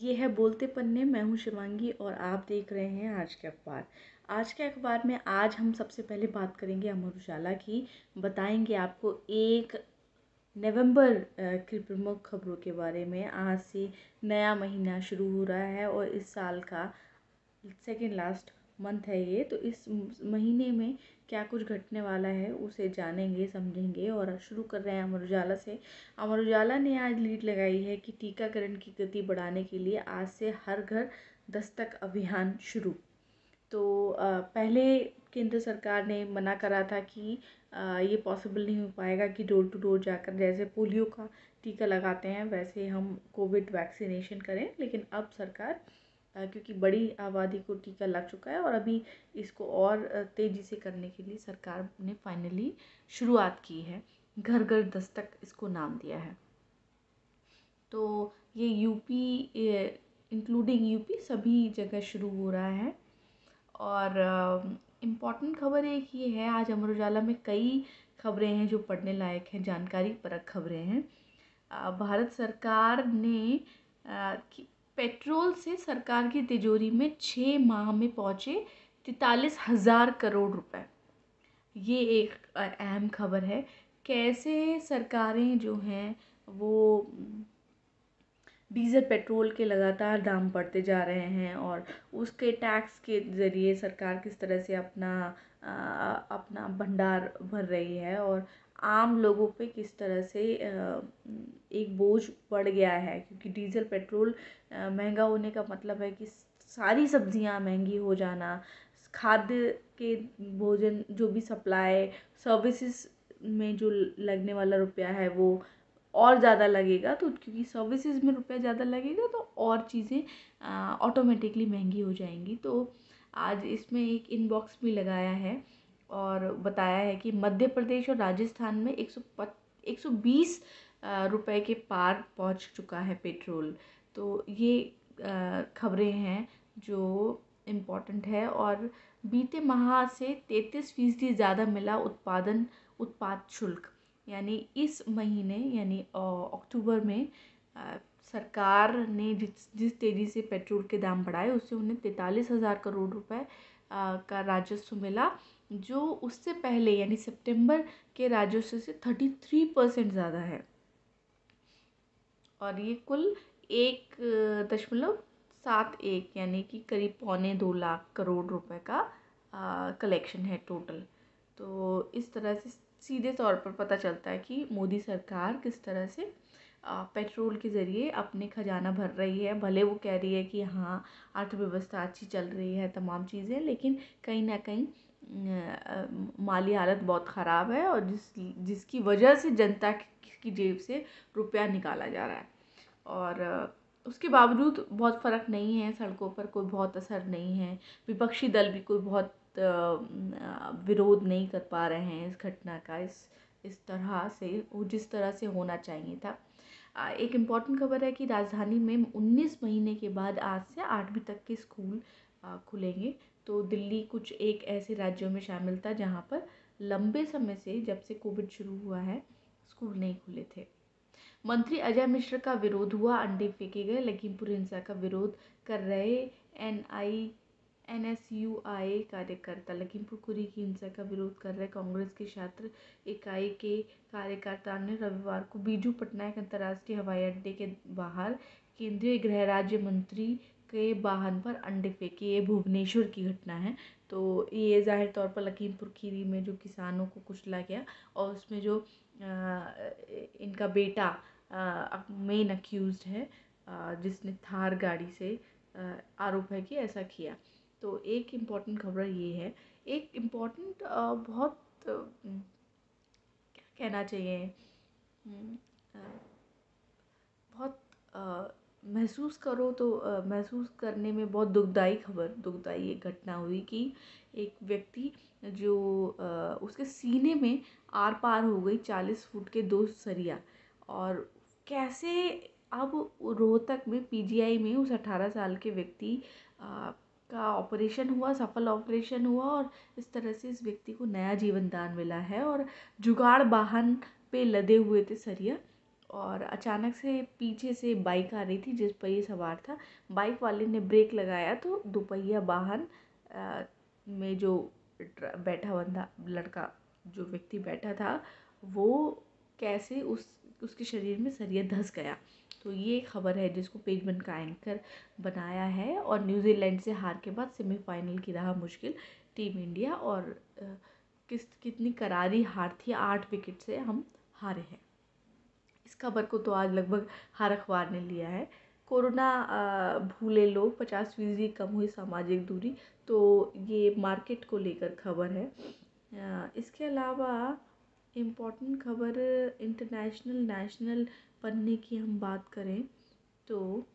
ये है बोलते पन्ने, मैं हूँ शिवांगी और आप देख रहे हैं आज के अखबार। आज के अखबार में आज हम सबसे पहले बात करेंगे अमर उजाला की। बताएँगे आपको एक नवंबर की प्रमुख खबरों के बारे में। आज से नया महीना शुरू हो रहा है और इस साल का सेकेंड लास्ट मंथ है ये तो इस महीने में क्या कुछ घटने वाला है उसे जानेंगे, समझेंगे और शुरू कर रहे हैं अमर उजाला से। अमर उजाला ने आज लीड लगाई है कि टीकाकरण की गति बढ़ाने के लिए आज से हर घर दस्तक अभियान शुरू। तो पहले केंद्र सरकार ने मना करा था कि ये पॉसिबल नहीं हो पाएगा कि डोर टू डोर जाकर जैसे पोलियो का टीका लगाते हैं, वैसे हम कोविड वैक्सीनेशन करें, लेकिन अब सरकार क्योंकि बड़ी आबादी को टीका लग चुका है और अभी इसको और तेज़ी से करने के लिए सरकार ने फाइनली शुरुआत की है। घर घर दस्तक इसको नाम दिया है। तो ये यूपी इंक्लूडिंग यूपी, सभी जगह शुरू हो रहा है। और इंपॉर्टेंट खबर एक ये है, आज अमर उजाला में कई खबरें हैं जो पढ़ने लायक हैं, जानकारी परक खबरें हैं। भारत सरकार ने पेट्रोल से सरकार की तिजोरी में छः माह में पहुँचे तैतालीस हज़ार करोड़ रुपए। ये एक अहम खबर है। कैसे सरकारें जो हैं, वो डीज़ल पेट्रोल के लगातार दाम बढ़ते जा रहे हैं और उसके टैक्स के ज़रिए सरकार किस तरह से अपना अपना भंडार भर रही है और आम लोगों पे किस तरह से एक बोझ बढ़ गया है? क्योंकि डीज़ल, पेट्रोल महँगा होने का मतलब है कि सारी सब्ज़ियाँ महँगी हो जाना खाद्य के भोजन, जो भी सप्लाई सर्विसेज़ में जो लगने वाला रुपया है वो और ज़्यादा लगेगा। तो क्योंकि सर्विसेज़ में रुपया ज़्यादा लगेगा तो और चीज़ें ऑटोमेटिकली महँगी हो जाएँगी। तो आज इसमें एक इनबॉक्स भी लगाया है। और बताया है कि मध्य प्रदेश और राजस्थान में एक सौ एक सौ बीस रुपये के पार पहुँच चुका है पेट्रोल। तो ये खबरें हैं जो इंपॉर्टेंट है और बीते माह से तैंतीस फ़ीसदी ज़्यादा मिला उत्पादन उत्पाद शुल्क। यानी इस महीने यानी अक्टूबर में आ, सरकार ने जिस जिस तेज़ी से पेट्रोल के दाम बढ़ाए उससे उन्हें तैंतालीस हज़ार करोड़ रुपए का राजस्व मिला। जो उससे पहले, यानी सितंबर के राजस्व से थर्टी थ्री परसेंट ज़्यादा है। और ये कुल एक, दशमलव सात एक, यानी कि करीब पौने दो लाख करोड़ रुपए का कलेक्शन है टोटल तो इस तरह से सीधे तौर पर पता चलता है कि मोदी सरकार किस तरह से पेट्रोल के ज़रिए अपने खजाना भर रही है। भले वो कह रही है कि हाँ अर्थव्यवस्था अच्छी चल रही है, तमाम चीज़ें, लेकिन कहीं ना कहीं माली हालत बहुत ख़राब है और जिस, जिसकी वजह से जनता की जेब से रुपया निकाला जा रहा है। और उसके बावजूद बहुत फ़र्क नहीं है सड़कों पर, कोई बहुत असर नहीं है। विपक्षी दल भी कोई बहुत विरोध नहीं कर पा रहे हैं इस घटना का, इस इस तरह से, वो जिस तरह से होना चाहिए था। एक इंपॉर्टेंट खबर है कि राजधानी में 19 महीने के बाद आज से आठवीं तक के स्कूल खुलेंगे। तो दिल्ली कुछ एक ऐसे राज्यों में शामिल था जहाँ पर लंबे समय से जब से कोविड शुरू हुआ है, स्कूल नहीं खुले थे। मंत्री अजय मिश्र का विरोध हुआ, अंडे फेंके गए लखीमपुर हिंसा का विरोध कर रहे N I, N S U I कार्यकर्ता, लखीमपुर खुरी की हिंसा का विरोध कर रहे कांग्रेस के छात्र इकाई के कार्यकर्ता ने रविवार को बीजू पटनायक अंतर्राष्ट्रीय हवाई अड्डे के बाहर केंद्रीय गृह राज्य मंत्री के वाहन पर अंडे फेंके, ये भुवनेश्वर की घटना है। तो ये ज़ाहिर तौर पर लखीमपुर खीरी में जो किसानों को कुचला गया और उसमें जो इनका बेटा मेन अक्यूज़ है जिसने थार गाड़ी से आरोप है कि ऐसा किया। तो एक इंपॉर्टेंट खबर ये है। एक इंपॉर्टेंट बहुत क्या कहना चाहिए? बहुत महसूस करो तो महसूस करने में बहुत दुखदाई खबर दुखदाई एक घटना हुई कि एक व्यक्ति जो उसके सीने में आर पार हो गई चालीस फुट के दो सरिया। और कैसे अब रोहतक में पीजीआई में उस अठारह साल के व्यक्ति का ऑपरेशन हुआ, सफल ऑपरेशन हुआ और इस तरह से इस व्यक्ति को नया जीवन दान मिला है और जुगाड़ वाहन पे लदे हुए थे सरिया। और अचानक से पीछे से बाइक आ रही थी, जिस पर ये सवार था। बाइक वाले ने ब्रेक लगाया तो दोपहिया वाहन में जो बैठा बंदा लड़का, जो व्यक्ति बैठा था, वो कैसे उस, उसके शरीर में सरिया धंस गया। तो ये खबर है जिसको पेज वन का एंकर बनाया है और न्यूजीलैंड से हार के बाद सेमीफाइनल की रहा मुश्किल टीम इंडिया और किस, कितनी करारी हार थी, आठ विकेट से हम हारे हैं। इस खबर को तो आज लगभग हर अखबार ने लिया है। कोरोना भूले लोग, पचास फ़ीसदी कम हुई सामाजिक दूरी तो ये मार्केट को लेकर खबर है। इसके अलावा इम्पोर्टेंट खबर इंटरनेशनल, नेशनल पन्ने की हम बात करें तो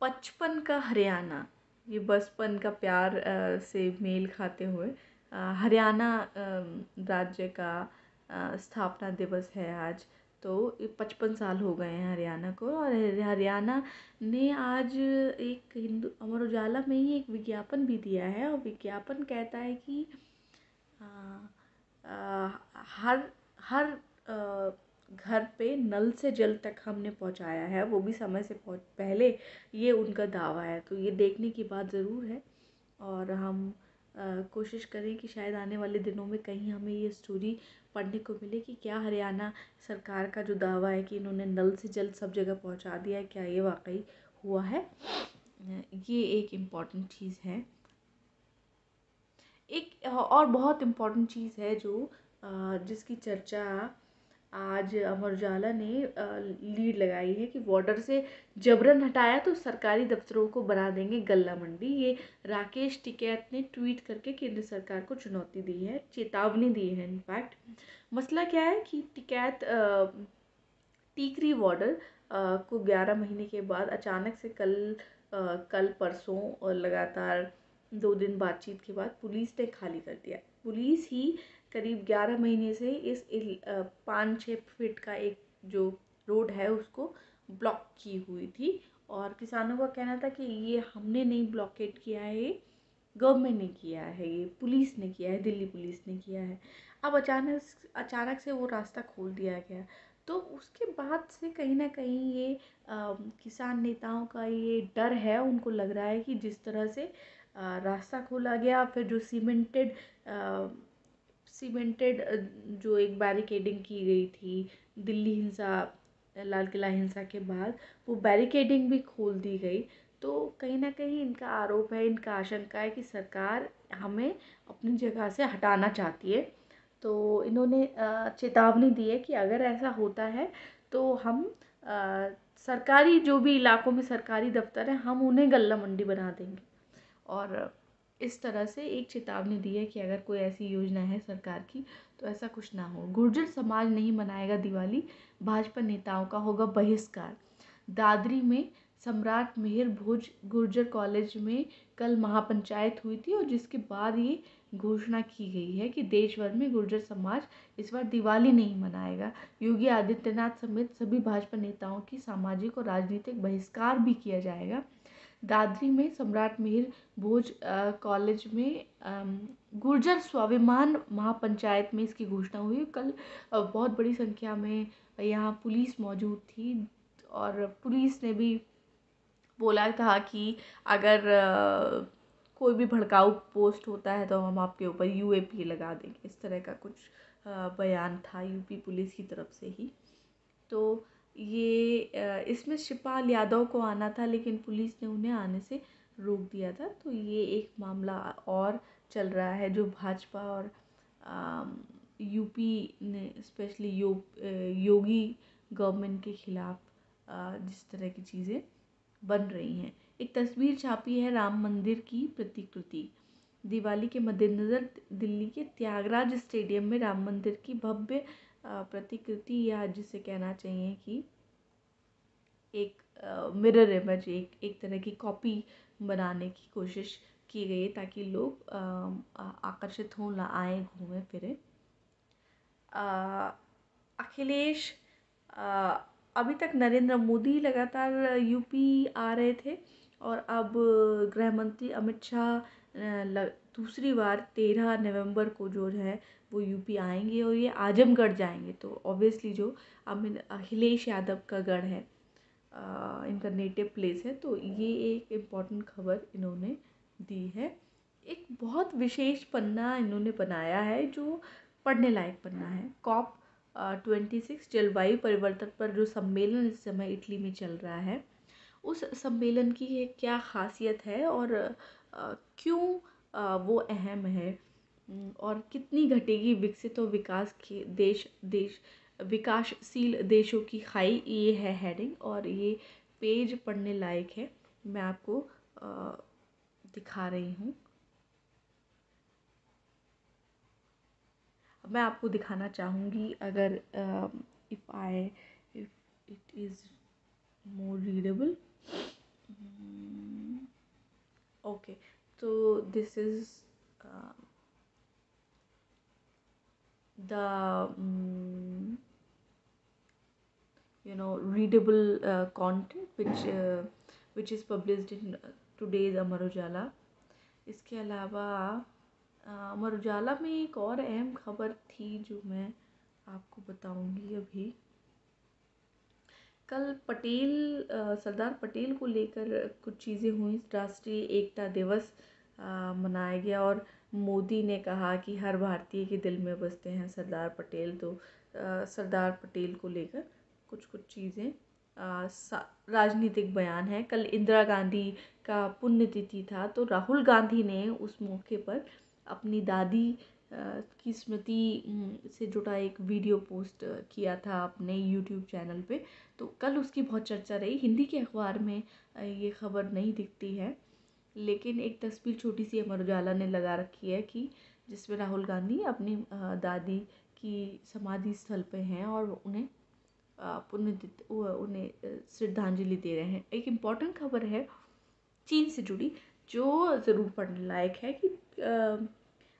पचपन का हरियाणा, ये बचपन का प्यार से मेल खाते हुए हरियाणा राज्य का स्थापना दिवस है आज। तो पचपन साल हो गए हैं हरियाणा को और हरियाणा ने आज एक हिंदू, अमर उजाला में ही एक विज्ञापन भी दिया है और विज्ञापन कहता है कि हर हर घर पे नल से जल तक हमने पहुँचाया है, वो भी समय से पहले ये उनका दावा है। तो ये देखने की बात ज़रूर है और हम कोशिश करें कि शायद आने वाले दिनों में कहीं हमें ये स्टोरी पढ़ने को मिले कि क्या हरियाणा सरकार का जो दावा है कि इन्होंने नल से जल सब जगह पहुँचा दिया है, क्या ये वाकई हुआ है? ये एक इंपॉर्टेंट चीज़ है। एक, और बहुत इंपॉर्टेंट चीज़ है जो जिसकी चर्चा आज अमर उजाला ने लीड लगाई है कि बॉर्डर से जबरन हटाया तो सरकारी दफ्तरों को बना देंगे गल्ला मंडी। ये राकेश टिकैत ने ट्वीट करके केंद्र सरकार को चुनौती दी है चेतावनी दी है इनफैक्ट मसला क्या है कि टिकैत टीकरी बॉर्डर को 11 महीने के बाद अचानक से कल आ, कल परसों और लगातार दो दिन बातचीत के बाद पुलिस ने खाली कर दिया। पुलिस ही करीब ग्यारह महीने से इस पाँच छः फीट का एक जो रोड है उसको ब्लॉक की हुई थी। और किसानों का कहना था कि ये हमने नहीं ब्लॉकेट किया है गवर्नमेंट ने किया है ये पुलिस ने किया है दिल्ली पुलिस ने किया है। अब अचानक अचानक से वो रास्ता खोल दिया गया। तो उसके बाद से कहीं ना कहीं ये आ, किसान नेताओं का ये डर है उनको लग रहा है कि जिस तरह से आ, रास्ता खोला गया फिर जो सीमेंटेड सीमेंटेड जो एक बैरिकेडिंग की गई थी, दिल्ली हिंसा, लाल किला हिंसा के बाद, वो बैरिकेडिंग भी खोल दी गई। तो कहीं ना कहीं इनका आरोप है, इनका आशंका है कि सरकार हमें अपनी जगह से हटाना चाहती है। तो इन्होंने चेतावनी दी है कि अगर ऐसा होता है तो हम सरकारी, जो भी इलाकों में सरकारी दफ्तर हैं, हम उन्हें गल्ला मंडी बना देंगे। और इस तरह से एक चेतावनी दी है कि अगर कोई ऐसी योजना है सरकार की तो ऐसा कुछ ना हो। गुर्जर समाज नहीं मनाएगा दिवाली, भाजपा नेताओं का होगा बहिष्कार। दादरी में सम्राट मेहर भोज गुर्जर कॉलेज में कल महापंचायत हुई थी और जिसके बाद ये घोषणा की गई है कि देश भर में गुर्जर समाज इस बार दिवाली नहीं मनाएगा। योगी आदित्यनाथ समेत सभी भाजपा नेताओं की सामाजिक और राजनीतिक बहिष्कार भी किया जाएगा। दादरी में सम्राट मिहिर भोज कॉलेज में गुर्जर स्वाभिमान महापंचायत में इसकी घोषणा हुई। कल बहुत बड़ी संख्या में यहाँ पुलिस मौजूद थी और पुलिस ने भी बोला था कि अगर कोई भी भड़काऊ पोस्ट होता है तो हम आपके ऊपर यू लगा देंगे। इस तरह का कुछ बयान था यूपी पुलिस की तरफ़ से ही। तो ये इसमें शिवपाल यादव को आना था लेकिन पुलिस ने उन्हें आने से रोक दिया था। तो ये एक मामला और चल रहा है जो भाजपा और यूपी ने स्पेशली यो, योगी गवर्नमेंट के ख़िलाफ़ जिस तरह की चीज़ें बन रही हैं। एक तस्वीर छापी है राम मंदिर की प्रतिकृति। दिवाली के मद्देनज़र दिल्ली के त्यागराज स्टेडियम में राम मंदिर की भव्य प्रतिकृति या जिसे कहना चाहिए कि एक मिरर इमेज एक एक तरह की कॉपी बनाने की कोशिश की गई है ताकि लोग आकर्षित हों आए घूमें, फिरें। अखिलेश अभी तक नरेंद्र मोदी लगातार यूपी आ रहे थे और अब गृह मंत्री अमित शाह दूसरी बार तेरह नवंबर को जो है वो यूपी आएँगे और ये आजमगढ़ जाएँगे। तो ऑब्वियसली जो अखिलेश यादव का गढ़ है इनका नेटिव प्लेस है तो ये एक इंपॉर्टेंट खबर इन्होंने दी है। एक बहुत विशेष पन्ना इन्होंने बनाया है, जो पढ़ने लायक पन्ना है। कॉप ट्वेंटी सिक्स जलवायु परिवर्तन पर जो सम्मेलन इस समय इटली में चल रहा है, उस सम्मेलन की क्या खासियत है और क्यों वो अहम है? और कितनी घटेगी विकसित और विकास के देश देश, विकासशील देशों की खाई ये है हेडिंग और ये पेज पढ़ने लायक है। मैं आपको दिखा रही हूँ। मैं आपको दिखाना चाहूँगी अगर if I if it is more readable okay तो this is the um, you know readable uh, content which uh, which is published in today's Amar Ujala इसके अलावा अमर उजाला में एक और अहम खबर थी जो मैं आपको बताऊँगी अभी। कल पटेल सरदार पटेल को लेकर कुछ चीज़ें हुई। राष्ट्रीय एकता दिवस मनाया गया और मोदी ने कहा कि हर भारतीय के दिल में बसते हैं सरदार पटेल तो सरदार पटेल को लेकर कुछ कुछ चीज़ें राजनीतिक बयान है। कल इंदिरा गांधी का पुण्यतिथि था तो राहुल गांधी ने उस मौके पर अपनी दादी की स्मृति से जुड़ा एक वीडियो पोस्ट किया था अपने यूट्यूब चैनल पे। तो कल उसकी बहुत चर्चा रही। हिंदी के अखबार में ये खबर नहीं दिखती है। लेकिन एक तस्वीर छोटी सी अमर उजाला ने लगा रखी है कि जिसमें राहुल गांधी अपनी दादी की समाधि स्थल पे हैं और उन्हें पुण्य उन्हें श्रद्धांजलि दे रहे हैं। एक इंपॉर्टेंट खबर है चीन से जुड़ी, जो ज़रूर पढ़ने लायक है कि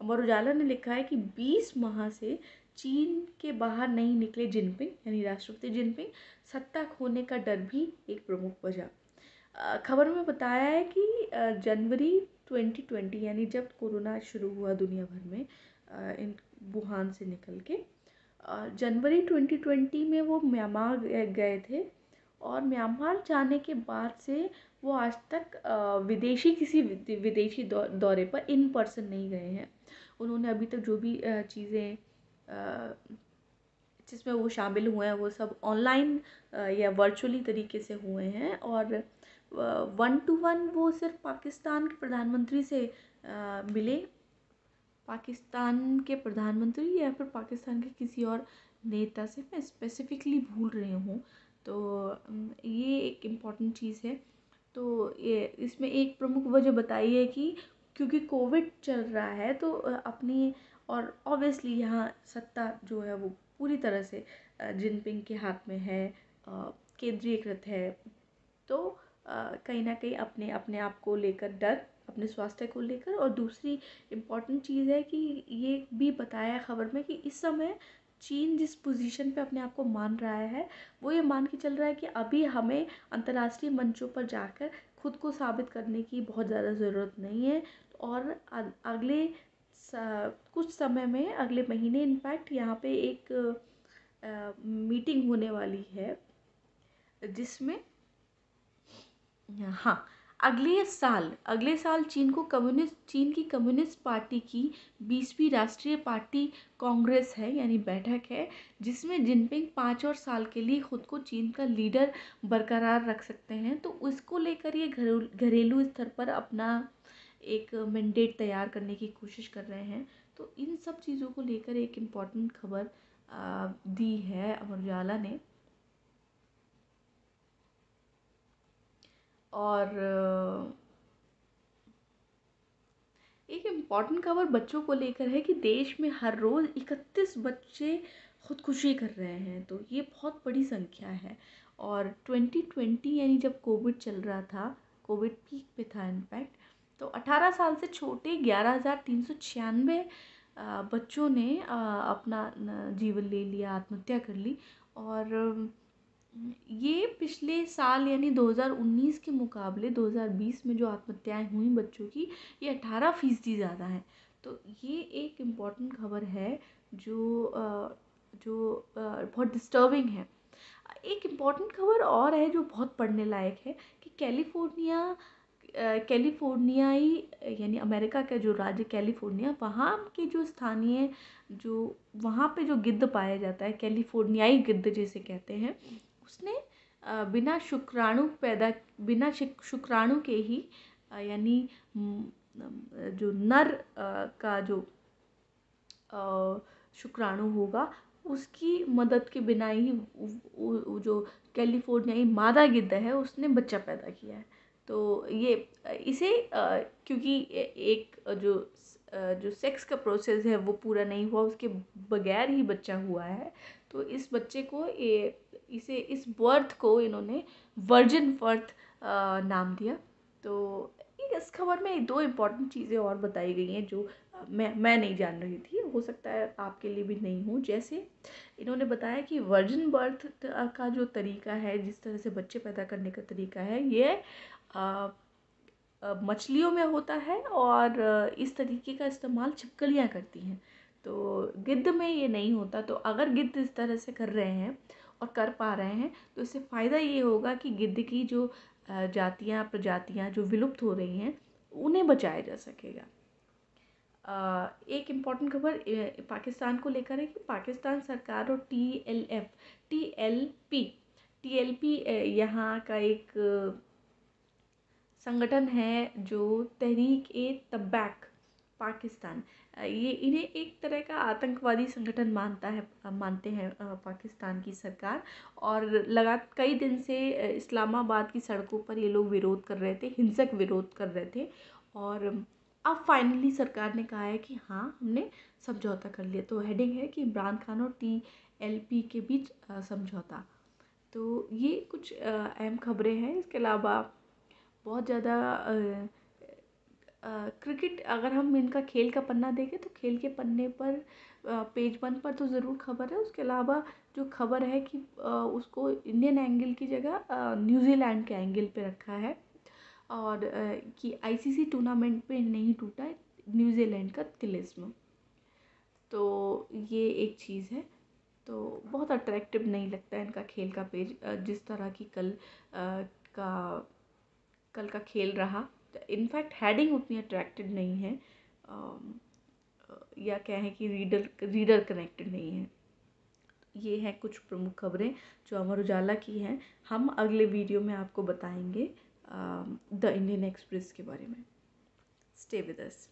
अमर उजाला ने लिखा है कि 20 माह से चीन के बाहर नहीं निकले जिनपिंग, यानी राष्ट्रपति जिनपिंग, सत्ता खोने का डर भी एक प्रमुख वजह खबर में बताया है कि जनवरी 2020 यानी जब कोरोना शुरू हुआ दुनिया भर में इन वुहान से निकल के जनवरी 2020 में वो म्यांमार गए थे और म्यांमार जाने के बाद से वो आज तक विदेशी किसी विदेशी दौरे पर इन पर्सन नहीं गए हैं। उन्होंने अभी तक जो भी चीज़ें जिसमें वो शामिल हुए हैं, वो सब ऑनलाइन या वर्चुअली तरीके से हुए हैं और वन टू वन वो सिर्फ़ पाकिस्तान के प्रधानमंत्री से मिले? पाकिस्तान के प्रधानमंत्री या फिर पाकिस्तान के किसी और नेता से? मैं स्पेसिफिकली भूल रही हूँ। तो ये एक इंपॉर्टेंट चीज़ है। तो ये, इसमें एक प्रमुख वजह बताई है कि क्योंकि कोविड चल रहा है तो अपनी और ऑब्वियसली यहाँ सत्ता जो है वो पूरी तरह से जिनपिंग के हाथ में है केंद्रीयकृत है। तो कहीं ना कहीं अपने अपने आप को लेकर डर अपने स्वास्थ्य को लेकर। और दूसरी इंपॉर्टेंट चीज़ है कि ये भी बताया है खबर में कि इस समय चीन जिस पोजीशन पे अपने आप को मान रहा है वो ये मान के चल रहा है कि अभी हमें अंतर्राष्ट्रीय मंचों पर जाकर खुद को साबित करने की बहुत ज़्यादा ज़रूरत नहीं है। और अगले कुछ समय में अगले महीने इनफैक्ट यहाँ पे एक आ, मीटिंग होने वाली है जिसमें हाँ अगले साल अगले साल चीन को कम्युनिस्ट चीन की कम्युनिस्ट पार्टी की बीसवीं राष्ट्रीय पार्टी कांग्रेस है, यानी बैठक है, जिसमें जिनपिंग पाँच और साल के लिए खुद को चीन का लीडर बरकरार रख सकते हैं तो उसको लेकर ये घरेलू स्तर पर अपना एक मैंडेट तैयार करने की कोशिश कर रहे हैं। तो इन सब चीज़ों को लेकर एक इंपॉर्टेंट खबर दी है अमर उजाला ने। और एक इंपॉर्टेंट खबर बच्चों को लेकर है कि देश में हर रोज़ इकतीस बच्चे खुदकुशी कर रहे हैं तो ये बहुत बड़ी संख्या है। और 2020 यानी जब कोविड चल रहा था कोविड पीक पे था इनफैक्ट तो 18 साल से छोटे ग्यारह हज़ार तीन सौ छियानवे बच्चों ने अपना जीवन ले लिया, आत्महत्या कर ली। और ये पिछले साल यानी 2019 के मुकाबले 2020 में जो आत्महत्याएँ हुई बच्चों की, ये अठारह फ़ीसदी ज़्यादा है। तो ये एक इंपॉर्टेंट खबर है जो जो बहुत डिस्टर्बिंग है। एक इंपॉर्टेंट खबर और है जो बहुत पढ़ने लायक है कि कैलिफ़ोर्निया कैलिफोर्नियाई, यानी अमेरिका का जो राज्य कैलिफ़ोर्निया, वहाँ के जो स्थानीय, जो, वहाँ पे जो गिद्ध पाया जाता है, कैलिफोर्नियाई गिद्ध जिसे कहते हैं उसने बिना शुक्राणु पैदा, बिना शुक्राणु के ही यानी जो नर का जो शुक्राणु होगा, उसकी मदद के बिना ही जो कैलिफोर्नियाई मादा गिद्ध है, उसने बच्चा पैदा किया है। तो ये, इसे क्योंकि एक जो जो सेक्स का प्रोसेस है, वो पूरा नहीं हुआ, उसके बगैर ही बच्चा हुआ है। तो इस बच्चे को ये इसे, इस बर्थ को इन्होंने वर्जिन बर्थ नाम दिया। तो इस खबर में दो इंपॉर्टेंट चीज़ें और बताई गई हैं जो मैं मैं नहीं जान रही थी। हो सकता है आपके लिए भी नहीं हो। जैसे इन्होंने बताया कि वर्जिन बर्थ का जो तरीका है, जिस तरह से बच्चे पैदा करने का तरीका है, ये मछलियों में होता है और इस तरीके का इस्तेमाल छिपकलियाँ करती हैं। तो गिद्ध में ये नहीं होता। तो अगर गिद्ध इस तरह से कर रहे हैं और कर पा रहे हैं तो इससे फ़ायदा ये होगा कि गिद्ध की जो जातियाँ, प्रजातियाँ जो विलुप्त हो रही हैं, उन्हें बचाया जा सकेगा। एक इंपॉर्टेंट खबर पाकिस्तान को लेकर है कि पाकिस्तान सरकार और T L F T L P T L P यहाँ का एक संगठन है जो तहरीक ए तबैक पाकिस्तान। ये इन्हें एक तरह का आतंकवादी संगठन मानता है मानते हैं पाकिस्तान की सरकार। और लगा, कई दिन से इस्लामाबाद की सड़कों पर ये लोग विरोध कर रहे थे, हिंसक विरोध कर रहे थे। और अब फाइनली सरकार ने कहा है कि हाँ हमने समझौता कर लिया। तो हेडिंग है कि इमरान खान और टी एल पी के बीच समझौता। तो ये कुछ अहम खबरें हैं। इसके अलावा बहुत ज़्यादा क्रिकेट अगर हम इनका खेल का पन्ना देखें तो खेल के पन्ने पर पेज वन पर तो ज़रूर खबर है। उसके अलावा जो खबर है कि उसको इंडियन एंगल की जगह न्यूजीलैंड के एंगल पे रखा है और कि आईसीसी टूर्नामेंट पे नहीं टूटा न्यूजीलैंड का तिलिस्म। तो ये एक चीज़ है। तो बहुत अट्रैक्टिव नहीं लगता है इनका खेल का पेज जिस तरह की कल का कल का खेल रहा। इनफैक्ट हेडिंग उतनी अट्रैक्टिव नहीं है। या क्या है कि रीडर रीडर कनेक्टेड नहीं है। ये हैं कुछ प्रमुख खबरें जो अमर उजाला की हैं। हम अगले वीडियो में आपको बताएँगे द इंडियन एक्सप्रेस के बारे में। Stay with us